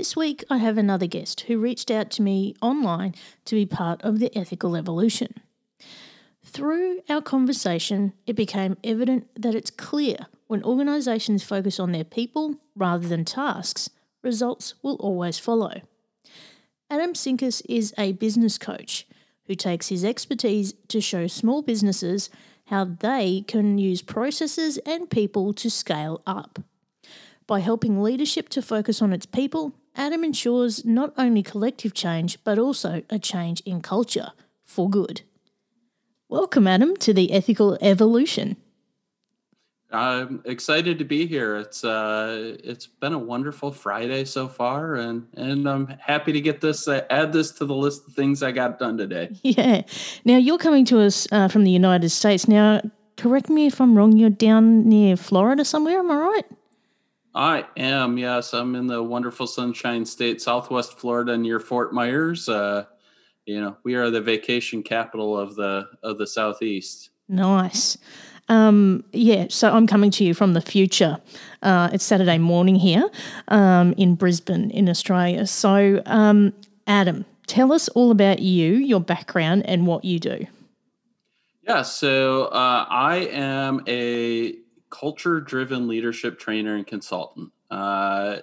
This week, I have another guest who reached out to me online to be part of the ethical evolution. Through our conversation, it became evident that it's clear when organisations focus on their people rather than tasks, results will always follow. Adam Sinkus is a business coach who takes his expertise to show small businesses how they can use processes and people to scale up. By helping leadership to focus on its people, Adam ensures not only collective change, but also a change in culture for good. Welcome, Adam, to the Ethical Evolution. I'm excited to be here. It's uh, it's been a wonderful Friday so far, and and I'm happy to get this uh, add this to the list of things I got done today. Yeah. Now you're coming to us uh, from the United States. Now, correct me if I'm wrong. You're down near Florida somewhere. Am I right? I am. Yes, I'm in the wonderful Sunshine State, Southwest Florida, near Fort Myers. Uh, you know, we are the vacation capital of the of the Southeast. Nice. Um, yeah, so I'm coming to you from the future. Uh, it's Saturday morning here um, in Brisbane, in Australia. So, um, Adam, tell us all about you, your background, and what you do. Yeah, so uh, I am a culture driven leadership trainer and consultant. Uh,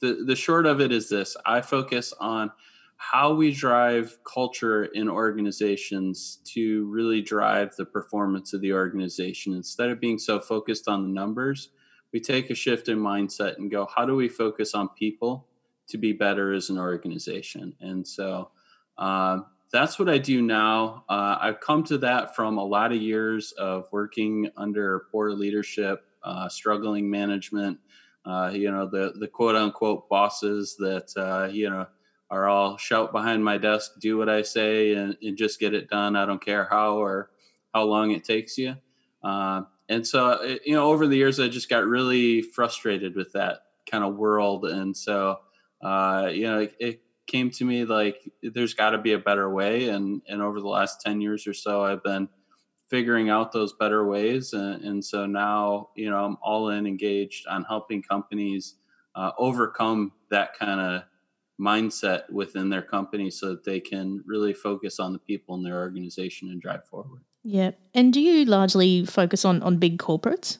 the, the short of it is this I focus on how we drive culture in organizations to really drive the performance of the organization. Instead of being so focused on the numbers, we take a shift in mindset and go, how do we focus on people to be better as an organization? And so uh, that's what I do now. Uh, I've come to that from a lot of years of working under poor leadership, uh, struggling management. Uh, you know the the quote unquote bosses that uh, you know are all shout behind my desk, do what I say, and, and, just get it done. I don't care how or how long it takes you. Uh, and so, it, you know, over the years, I just got really frustrated with that kind of world. And so, uh, you know, it, it, came to me like there's got to be a better way. And and over the last ten years or so, I've been figuring out those better ways. And, and so now, you know, I'm all in engaged on helping companies uh, overcome that kind of mindset within their company so that they can really focus on the people in their organization and drive forward. Yeah. And do you largely focus on on big corporates?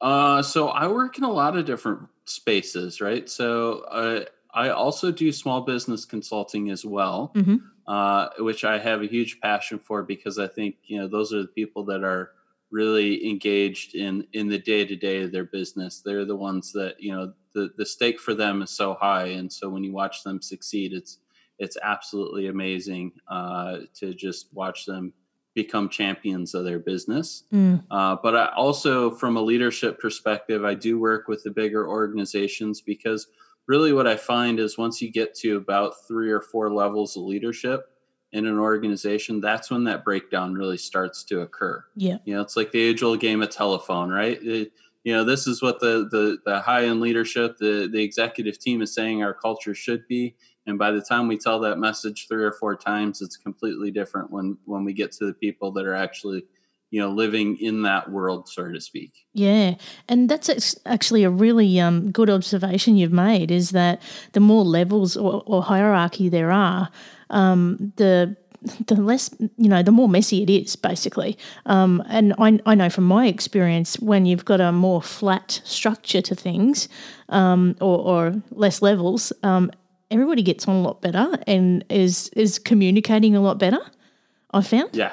Uh, so I work in a lot of different spaces, right? So uh, I also do small business consulting as well, mm-hmm. uh, which I have a huge passion for because I think you know those are the people that are really engaged in in the day to day of their business. They're the ones that you know the the stake for them is so high, and so when you watch them succeed, it's it's absolutely amazing uh, to just watch them become champions of their business. Mm. Uh, but I also, from a leadership perspective, I do work with the bigger organizations because really what I find is once you get to about three or four levels of leadership in an organization, that's when that breakdown really starts to occur. Yeah. You know, it's like the age old game of telephone, right? It, you know this is what the the, the high end leadership the the executive team is saying our culture should be and by the time we tell that message three or four times it's completely different when when we get to the people that are actually you know living in that world so to speak yeah and that's actually a really um, good observation you've made is that the more levels or, or hierarchy there are um, the the less you know, the more messy it is, basically. Um, and I, I know from my experience, when you've got a more flat structure to things, um, or, or less levels, um, everybody gets on a lot better and is is communicating a lot better. I found. Yeah.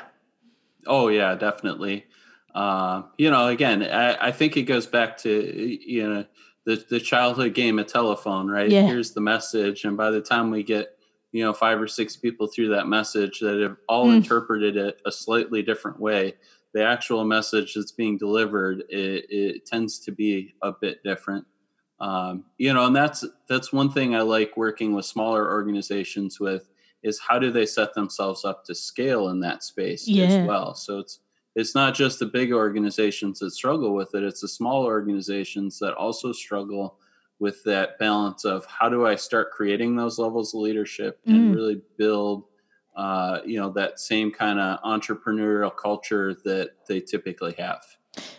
Oh yeah, definitely. Uh, you know, again, I, I think it goes back to you know the the childhood game of telephone, right? Yeah. Here's the message, and by the time we get you know five or six people through that message that have all Mm. interpreted it a slightly different way, the actual message that's being delivered it, it tends to be a bit different. Um, you know, and that's that's one thing I like working with smaller organizations with is how do they set themselves up to scale in that space Yeah. as well. So it's it's not just the big organizations that struggle with it; it's the small organizations that also struggle with that balance of how do I start creating those levels of leadership and Mm. really build, uh, you know, that same kind of entrepreneurial culture that they typically have.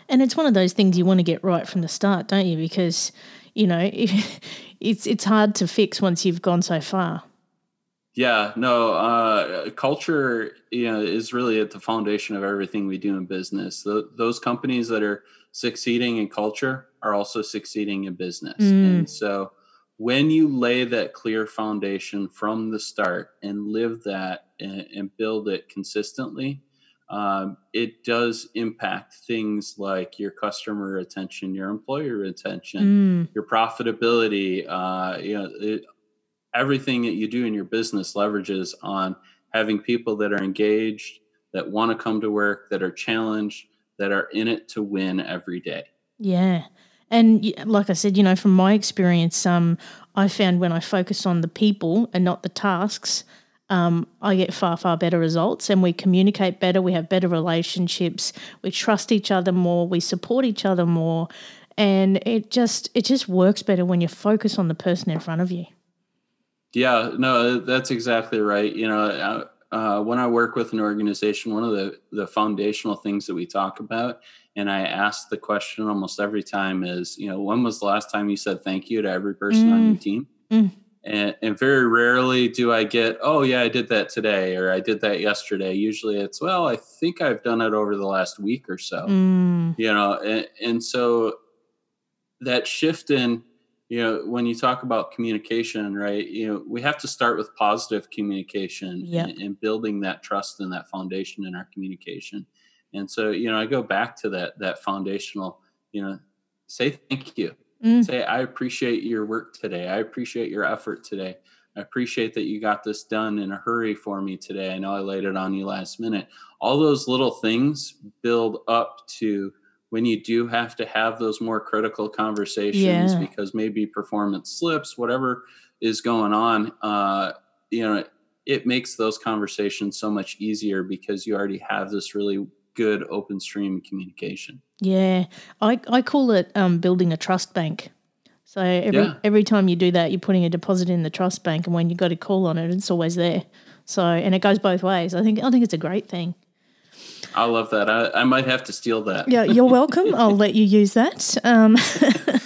And it's one of those things you want to get right from the start, don't you? Because you know it's it's hard to fix once you've gone so far. Yeah, no, uh, culture, you know, is really at the foundation of everything we do in business. Th those companies that are succeeding in culture are also succeeding in business. Mm. And so when you lay that clear foundation from the start and live that and, and build it consistently, um, it does impact things like your customer attention, your employer attention, Mm. your profitability uh, you know it, everything that you do in your business leverages on having people that are engaged that want to come to work that are challenged that are in it to win every day Yeah. And like I said, you know, from my experience, um, I found when I focus on the people and not the tasks, um, I get far, far better results and we communicate better, we have better relationships, we trust each other more, we support each other more. And it just it just works better when you focus on the person in front of you. Yeah no that's exactly right you know uh, uh, when i work with an organization one of the the foundational things that we talk about and i ask the question almost every time is you know when was the last time you said thank you to every person on Mm. your team Mm. and, and very rarely do I get, oh yeah, I did that today or I did that yesterday. Usually it's, well, I think I've done it over the last week or so. Mm. You know, and, and so that shift in, you know, when you talk about communication, right? You know, we have to start with positive communication Yep. and, and building that trust and that foundation in our communication. And so, you know, I go back to that that foundational, you know, say thank you Mm. say i appreciate your work today i appreciate your effort today i appreciate that you got this done in a hurry for me today i know i laid it on you last minute all those little things build up to when you do have to have those more critical conversations Yeah. because maybe performance slips whatever is going on uh, you know it makes those conversations so much easier because you already have this really good open stream communication Yeah, I, I call it um, building a trust bank. So every Yeah. every time you do that, you're putting a deposit in the trust bank, and when you got a call on it, it's always there. So and it goes both ways. I think I think it's a great thing. I love that i, I might have to steal that Yeah, you're welcome. I'll let you use that. Um,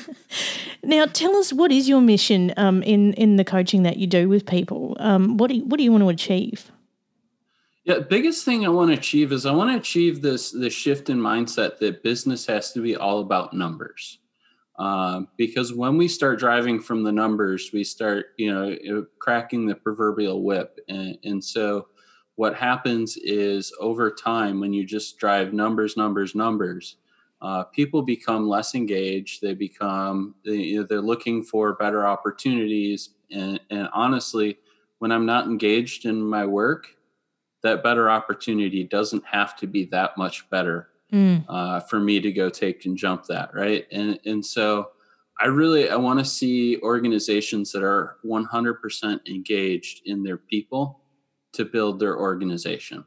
now, tell us what is your mission um, in in the coaching that you do with people? Um, what do you, what do you want to achieve? Yeah, biggest thing I want to achieve is I want to achieve this this shift in mindset that business has to be all about numbers. Um, because when we start driving from the numbers, we start you know uh, cracking the proverbial whip, and, and so what happens is over time when you just drive numbers, numbers, numbers, uh, people become less engaged. They become they, you know, they're looking for better opportunities, and, and honestly, when I'm not engaged in my work that better opportunity doesn't have to be that much better Mm, uh, for me to go take and jump that right? And and so i really i want to see organizations that are 100% engaged in their people to build their organization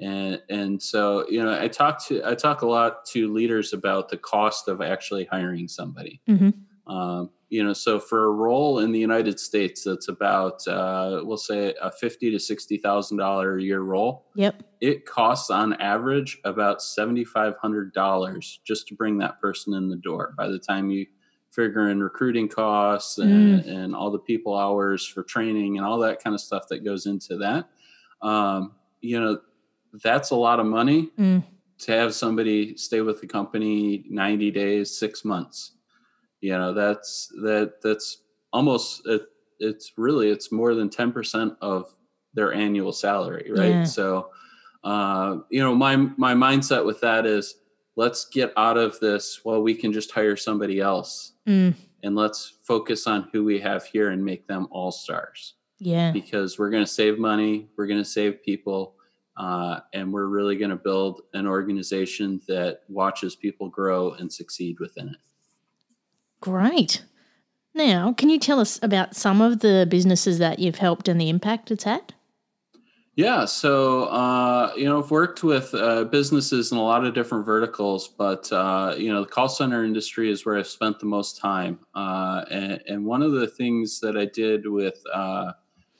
and and so you know i talk to i talk a lot to leaders about the cost of actually hiring somebody mhm. um, you know, so for a role in the United States, that's about uh, we'll say a fifty to sixty thousand dollar a year role. Yep. It costs on average about seventy five hundred dollars just to bring that person in the door. By the time you figure in recruiting costs and, and all the people hours for training and all that kind of stuff that goes into that, um, you know, that's a lot of money Mm. to have somebody stay with the company 90 days, six months. You know, that's that that's almost it, it's really it's more than 10% of their annual salary, right? Yeah. So uh, you know, my my mindset with that is let's get out of this. Well, we can just hire somebody else Mm. and let's focus on who we have here and make them all stars Yeah. because we're going to save money, we're going to save people, uh, and we're really going to build an organization that watches people grow and succeed within it. Great. Now, can you tell us about some of the businesses that you've helped and the impact it's had? Yeah, so uh, you know, I've worked with uh, businesses in a lot of different verticals, but uh, you know, the call center industry is where I've spent the most time. Uh, and, and one of the things that I did with uh,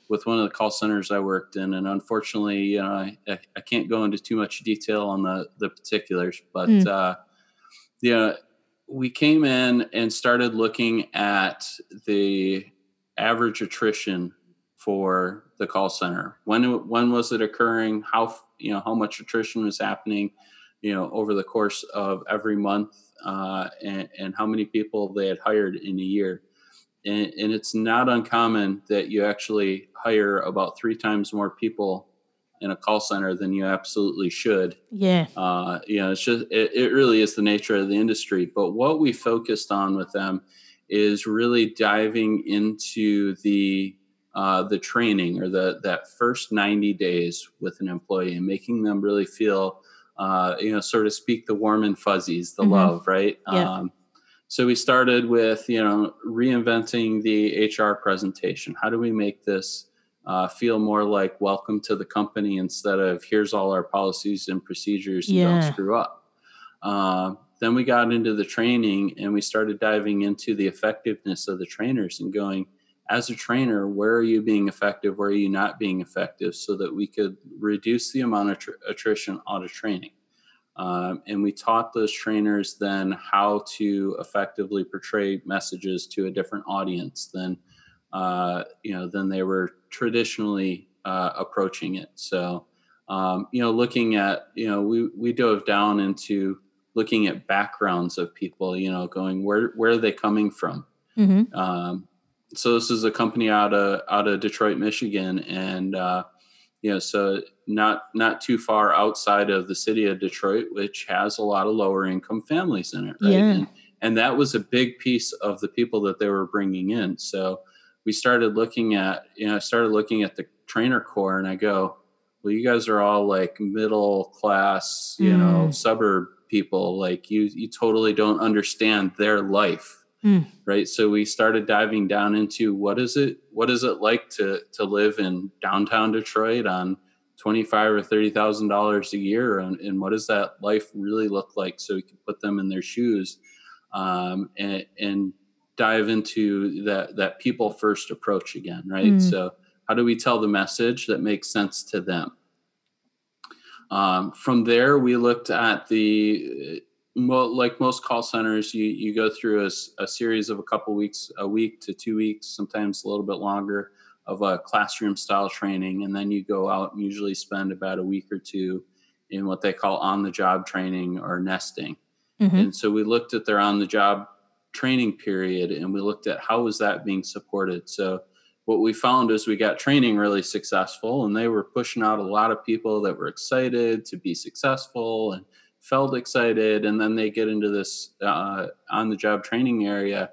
with one of the call centers I worked in, and unfortunately, you know, I, I can't go into too much detail on the the particulars, but Mm. uh, you know, we came in and started looking at the average attrition for the call center. When when was it occurring? How you know how much attrition was happening? You know over the course of every month, uh, and, and how many people they had hired in a year. And, and it's not uncommon that you actually hire about three times more people in a call center than you absolutely should Yeah. uh, you know, it's just it, it really is the nature of the industry. But what we focused on with them is really diving into the uh, the training or the that first 90 days with an employee and making them really feel uh, you know sort of speak the warm and fuzzies the Mhm. love right Yeah. um, so we started with you know reinventing the hr presentation how do we make this uh, feel more like welcome to the company instead of here's all our policies and procedures and Yeah. don't screw up. Um, then we got into the training and we started diving into the effectiveness of the trainers and going, as a trainer, where are you being effective? Where are you not being effective? So that we could reduce the amount of tr- attrition out of training. Um, and we taught those trainers then how to effectively portray messages to a different audience than uh, you know than they were traditionally uh, approaching it. So um, you know, looking at you know we we dove down into looking at backgrounds of people. You know, going where where are they coming from? hmm Um, so this is a company out of out of Detroit, Michigan, and uh, you know, so not not too far outside of the city of Detroit, which has a lot of lower income families in it, right? Yeah. And, and that was a big piece of the people that they were bringing in. So we started looking at, you know, I started looking at the trainer core, and I go, well, you guys are all like middle class, you know, Mm. suburb people. Like you, you totally don't understand their life Mm. right? So we started diving down into what is it what is it like to to live in downtown detroit on 25 or 30 thousand dollars a year? And, and what does that life really look like? So we can put them in their shoes um, and, and dive into that that people first approach again right? Mm. so how do we tell the message that makes sense to them? Um, from there we looked at the mo- like most call centers, you you go through a, a series of a couple weeks, a week to two weeks, sometimes a little bit longer, of a classroom style training, and then you go out and usually spend about a week or two in what they call on the job training or nesting. hmm And so we looked at their on the job training period, and we looked at how was that being supported. So what we found is we got training really successful, and they were pushing out a lot of people that were excited to be successful and felt excited and then they get into this uh, on the job training area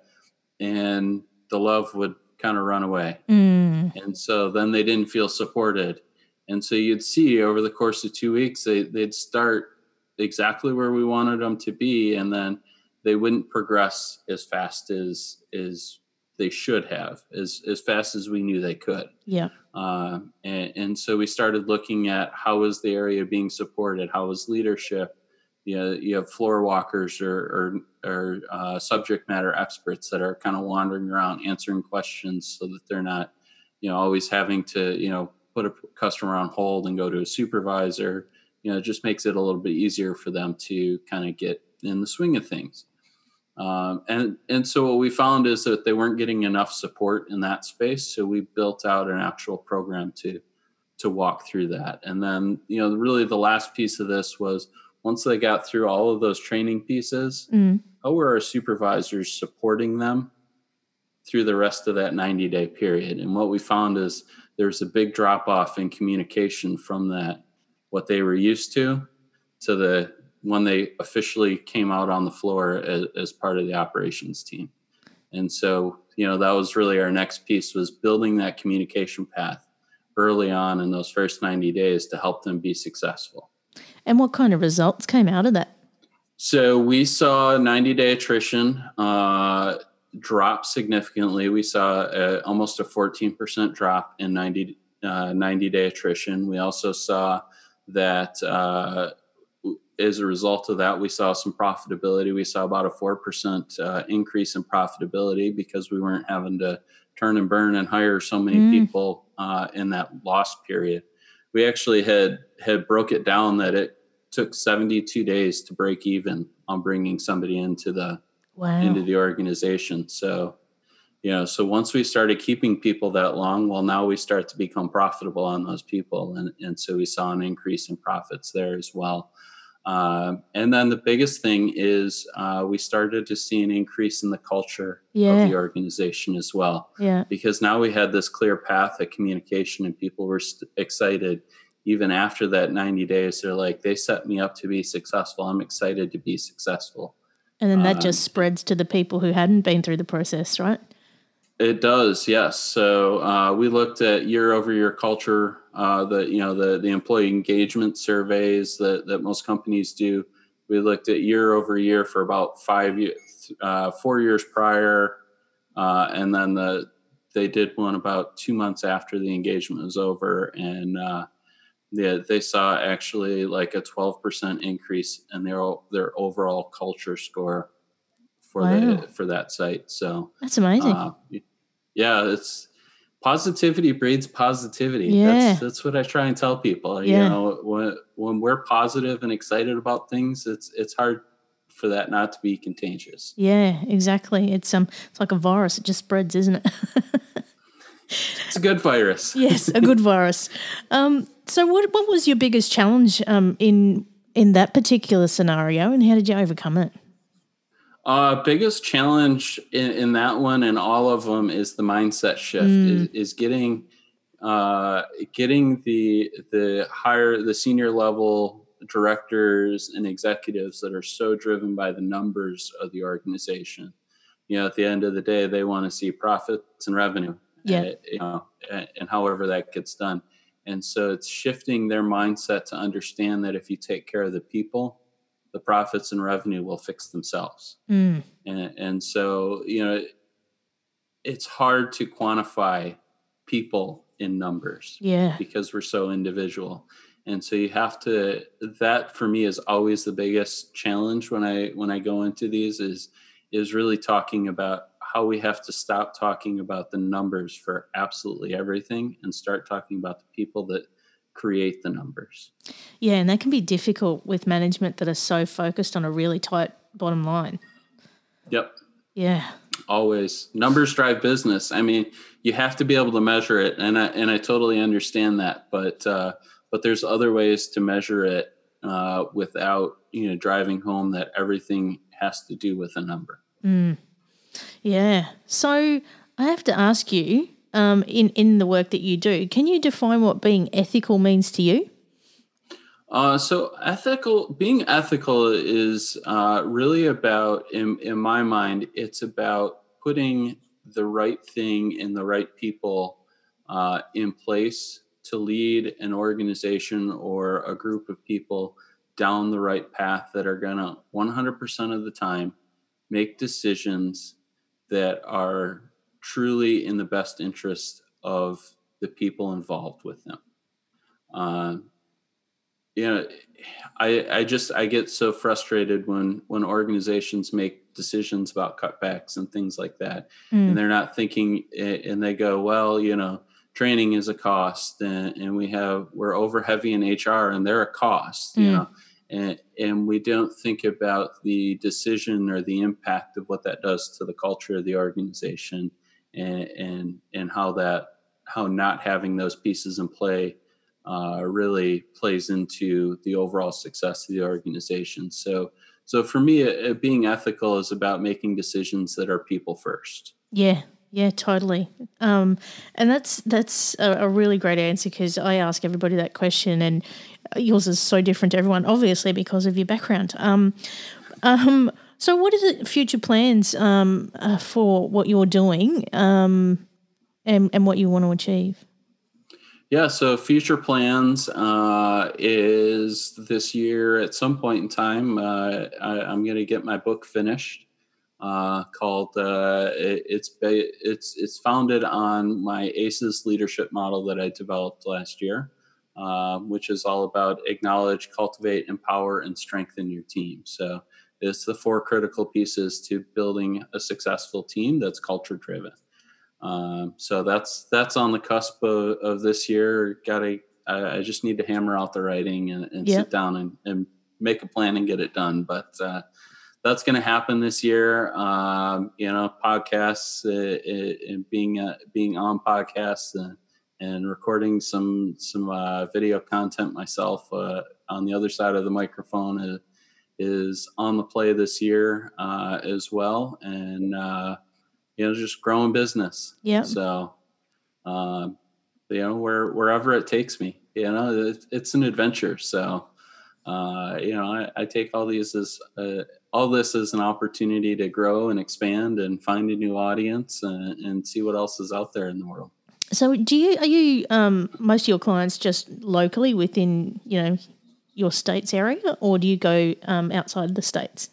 and the love would kind of run away Mm. and so then they didn't feel supported and so you'd see over the course of two weeks they, they'd start exactly where we wanted them to be and then they wouldn't progress as fast as as they should have as as fast as we knew they could Yeah. um, and, and so we started looking at how was the area being supported how was leadership you know, you have floor walkers or or, or uh, subject matter experts that are kind of wandering around answering questions so that they're not you know always having to you know put a customer on hold and go to a supervisor you know it just makes it a little bit easier for them to kind of get in the swing of things um, and and so what we found is that they weren't getting enough support in that space so we built out an actual program to to walk through that. And then, you know, really the last piece of this was once they got through all of those training pieces, Mm. how were our supervisors supporting them through the rest of that 90 day period? And what we found is there's a big drop off in communication from that, what they were used to, to the when they officially came out on the floor as, as part of the operations team. And so, you know, that was really our next piece was building that communication path early on in those first 90 days to help them be successful. And what kind of results came out of that? So we saw 90 day attrition uh, drop significantly. We saw a, almost a 14% drop in 90, uh, 90 day attrition. We also saw that uh, as a result of that, we saw some profitability. We saw about a 4% uh, increase in profitability because we weren't having to turn and burn and hire so many Mm. people uh, in that lost period. We actually had had broke it down that it took 72 days to break even on bringing somebody into the Wow. into the organization. So, you know, so once we started keeping people that long, well, now we start to become profitable on those people, and and so we saw an increase in profits there as well. Um, and then the biggest thing is uh, we started to see an increase in the culture Yeah. of the organization as well yeah. because now we had this clear path of communication and people were st- excited even after that 90 days they're like they set me up to be successful i'm excited to be successful And then that Um, just spreads to the people who hadn't been through the process, right? It does yes. So uh, we looked at year over year culture uh, the you know the the employee engagement surveys that that most companies do. We looked at year over year for about five years uh, four years prior uh, and then the they did one about two months after the engagement was over and uh, yeah, they saw actually like a 12% increase in their their overall culture score for Wow. the for that site so That's amazing. uh, yeah, it's positivity breeds positivity. Yeah. That's that's what I try and tell people. You know, when when we're positive and excited about things, it's it's hard for that not to be contagious. yeah, exactly. It's um, it's like a virus. It just spreads, isn't it? It's a good virus. yes, a good virus. Um, so what what was your biggest challenge um in in that particular scenario, and how did you overcome it? Uh, biggest challenge in, in that one and all of them is the mindset shift. Is, is getting uh, getting the the higher the senior level directors and executives that are so driven by the numbers of the organization. You know, at the end of the day, they want to see profits and revenue. Yeah. uh, you know, and, and however that gets done. And so it's shifting their mindset to understand that if you take care of the people, the profits and revenue will fix themselves. Mm, And, and so, you know, it's hard to quantify people in numbers yeah, because we're so individual. And so you have to that for me is always the biggest challenge when I when I go into these is is really talking about how we have to stop talking about the numbers for absolutely everything and start talking about the people that create the numbers. yeah, and that can be difficult with management that are so focused on a really tight bottom line. Yep. Yeah, always numbers drive business i mean you have to be able to measure it and i and i totally understand that but uh but there's other ways to measure it uh without you know driving home that everything has to do with a number yeah. So I have to ask you, um, in in the work that you do, can you define what being ethical means to you? Uh, so ethical, being ethical is uh, really about, in, in my mind, it's about putting the right thing in the right people uh, in place to lead an organization or a group of people down the right path that are going to 100% of the time make decisions that are truly in the best interest of the people involved with them. Uh, you know i i just i get so frustrated when when organizations make decisions about cutbacks and things like that Mm. and they're not thinking and they go well you know training is a cost and, and we have we're over heavy in hr and they're a cost you Mm. know and and we don't think about the decision or the impact of what that does to the culture of the organization and and and how that how not having those pieces in play uh, really plays into the overall success of the organization. So, so for me, it, being ethical is about making decisions that are people first. Yeah, yeah, totally. Um, and that's that's a, a really great answer because I ask everybody that question, and yours is so different to everyone, obviously because of your background. Um, um, so, what are the future plans um, uh, for what you're doing um, and and what you want to achieve? Yeah, so future plans uh, is this year at some point in time. Uh, I, am going to get my book finished uh, called uh, it, it's it's it's founded on my ACEs leadership model that I developed last year, uh, which is all about acknowledge, cultivate, empower, and strengthen your team. So it's the four critical pieces to building a successful team that's culture driven. Um, so that's that's on the cusp of, of this year. Got to I, I, just need to hammer out the writing and, and yep. sit down and, and, make a plan and get it done. But uh, that's going to happen this year. Um, you know, podcasts uh, and being uh, being on podcasts and, and recording some some uh, video content myself uh, on the other side of the microphone is, on the play this year uh, as well, and uh, you know, just growing business. Yeah. So, um, you know, where wherever it takes me, you know, it, it's an adventure. So, you know, I, I, take all these as all this is an opportunity to grow and expand and find a new audience and, and see what else is out there in the world. So, do you are you um, most of your clients just locally within you know your state's area, or do you go um, outside the states?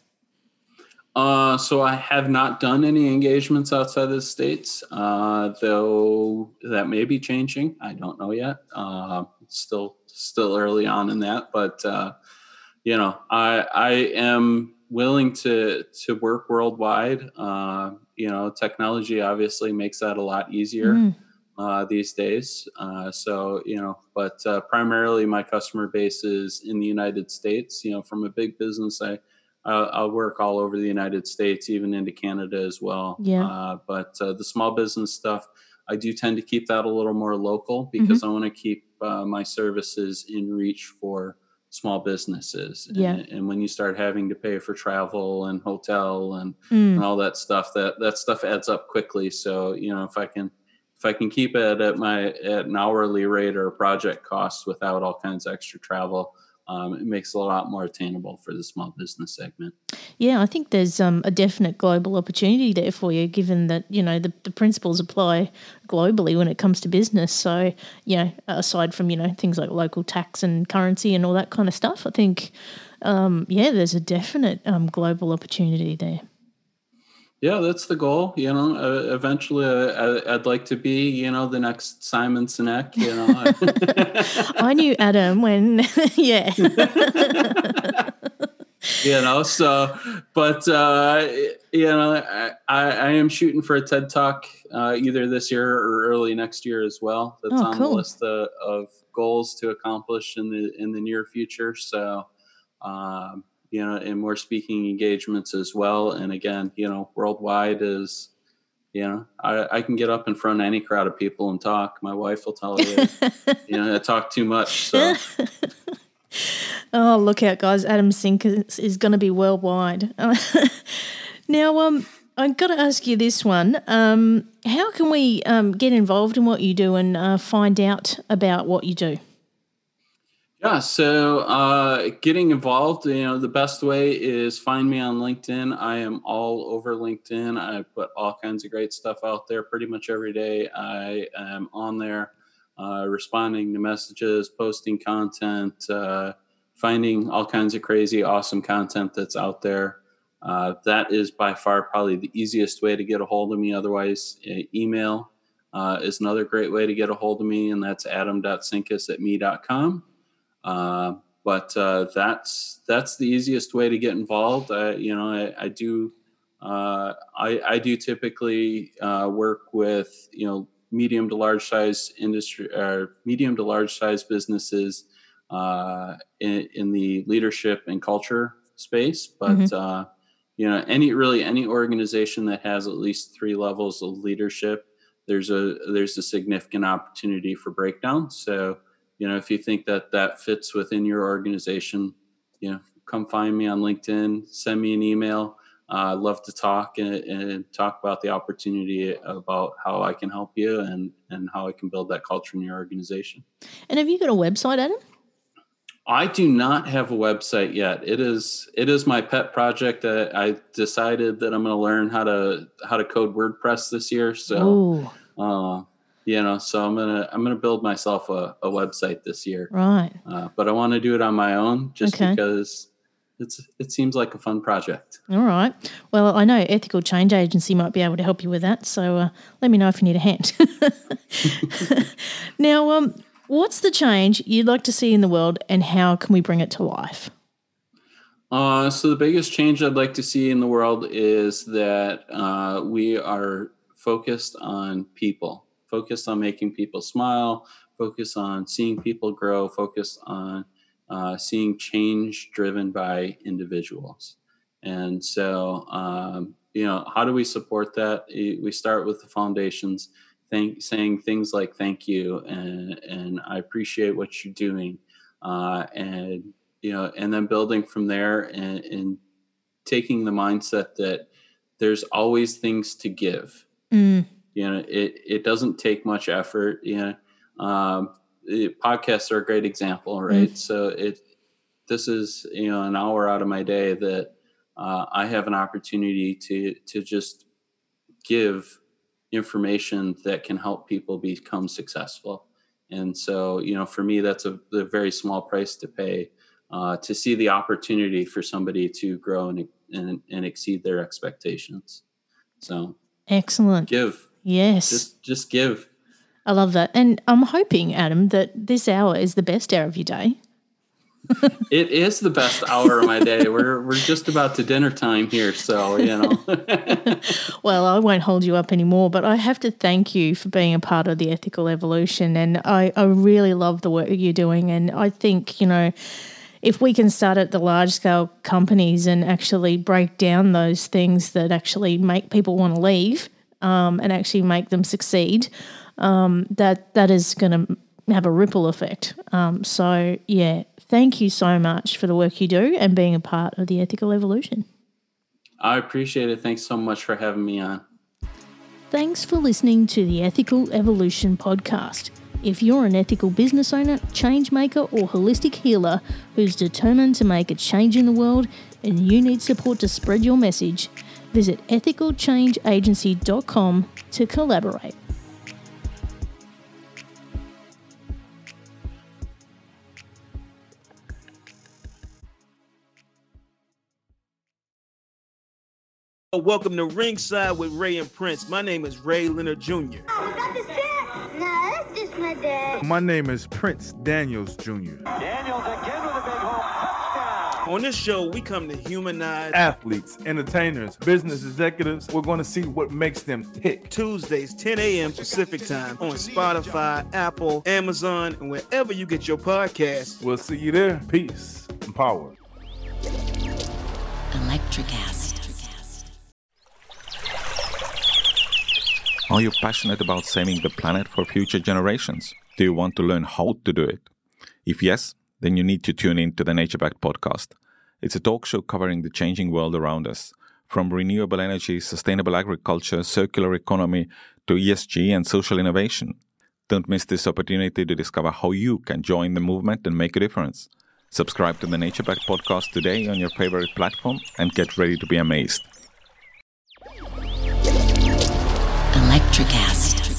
Uh, so I have not done any engagements outside the states, uh, though that may be changing. I don't know yet. Uh, still, still early on in that, but uh, you know, I I am willing to to work worldwide. Uh, you know, technology obviously makes that a lot easier mm. Uh, these days. Uh, so you know, but uh, primarily my customer base is in the United States. You know, from a big business, I I'll work all over the United States, even into Canada as well. Yeah. Uh, but uh, the small business stuff, I do tend to keep that a little more local because mm-hmm. I want to keep my services in reach for small businesses. Yeah. And, and, when you start having to pay for travel and hotel and, mm. and all that stuff, that that stuff adds up quickly. So you know, if I can if I can keep it at my at an hourly rate or project cost without all kinds of extra travel, um, it makes it a lot more attainable for the small business segment. Yeah, I think there's um, a definite global opportunity there for you, given that you know the, the principles apply globally when it comes to business. So, you know, aside from you know things like local tax and currency and all that kind of stuff, I think, um, yeah, there's a definite um, global opportunity there. Yeah, that's the goal. You know, uh, eventually, uh, I'd like to be, you know, the next Simon Sinek. You know, I knew Adam when, yeah. you know, so, but uh, you know, I, I am shooting for a TED Talk uh, either this year or early next year as well. That's oh, on cool. the list of, of, goals to accomplish in the in the near future. So. Um, you know, and more speaking engagements as well. And again, you know, worldwide is, you know, I, I can get up in front of any crowd of people and talk. My wife will tell you, you know, I talk too much. So. oh, look out, guys! Adam Sinkus, is going to be worldwide. now, um, I've got to ask you this one. Um, how can we um, get involved in what you do and uh, find out about what you do? Yeah, so uh, getting involved, you know, the best way is find me on LinkedIn. I am all over LinkedIn. I put all kinds of great stuff out there pretty much every day. I am on there uh, responding to messages, posting content, uh, finding all kinds of crazy, awesome content that's out there. Uh, that is by far probably the easiest way to get a hold of me. Otherwise, email uh, is another great way to get a hold of me, and that's adam.sinkus at me.com. Uh, but uh, that's that's the easiest way to get involved. I, you know, I, I do uh, I, I, do typically uh, work with you know medium to large size industry or medium to large size businesses uh, in, in, the leadership and culture space. But mm-hmm. you know, any really any organization that has at least three levels of leadership, there's a there's a significant opportunity for breakdown. So you know, if you think that that fits within your organization, you know, come find me on LinkedIn, send me an email. Uh, I'd love to talk and, and, talk about the opportunity about how I can help you and, and how I can build that culture in your organization. And have you got a website, Adam? I do not have a website yet. It is it is my pet project. I, I decided that I'm going to learn how to how to code WordPress this year. So, uh, you know, so I'm gonna I'm gonna build myself a, a website this year. Right. Uh, but I want to do it on my own, just okay. because it's it seems like a fun project. All right. Well, I know Ethical Change Agency might be able to help you with that. So uh, let me know if you need a hand. now, um, What's the change you'd like to see in the world and how can we bring it to life? Uh, so, the biggest change I'd like to see in the world is that uh, we are focused on people, focused on making people smile, focused on seeing people grow, focused on uh, seeing change driven by individuals. And so, um, you know, how do we support that? We start with the foundations thank, saying things like thank you and and I appreciate what you're doing, uh, and you know, and then building from there and, and taking the mindset that there's always things to give. Mm. You know, it it doesn't take much effort. You know, um, podcasts are a great example, right? Mm. So it this is you know an hour out of my day that uh, I have an opportunity to to just give information that can help people become successful. And so, you know, for me, that's a, a very small price to pay uh, to see the opportunity for somebody to grow and, and, and exceed their expectations. So, excellent. Give. Yes. Just, just give. I love that. And I'm hoping, Adam, that this hour is the best hour of your day it is the best hour of my day. We're we're just about to dinner time here, so you know. well, I won't hold you up anymore, but I have to thank you for being a part of the ethical evolution, and I I really love the work that you're doing, and I think you know. If we can start at the large scale companies and actually break down those things that actually make people want to leave um, and actually make them succeed, um, that that is going to have a ripple effect. Um, so yeah, Thank you so much for the work you do and being a part of the ethical evolution. I appreciate it. Thanks so much for having me on. Thanks for listening to the Ethical Evolution podcast. If you're an ethical business owner, change maker, or holistic healer who's determined to make a change in the world and you need support to spread your message, visit ethicalchangeagency.com to collaborate. Welcome to Ringside with Ray and Prince. My name is Ray Leonard Jr. Oh, no, that's just my dad. My name is Prince Daniels Jr. Daniels again with a big home touchdown. On this show, we come to humanize athletes, entertainers, business executives. We're going to see what makes them tick. Tuesdays, 10 a.m. Pacific time on Spotify, Apple, Amazon, and wherever you get your podcasts. We'll see you there. Peace and power. Electricast. Are you passionate about saving the planet for future generations? Do you want to learn how to do it? If yes, then you need to tune in to the Nature Back podcast. It's a talk show covering the changing world around us, from renewable energy, sustainable agriculture, circular economy, to ESG and social innovation. Don't miss this opportunity to discover how you can join the movement and make a difference. Subscribe to the Nature Back podcast today on your favorite platform and get ready to be amazed. Electricast.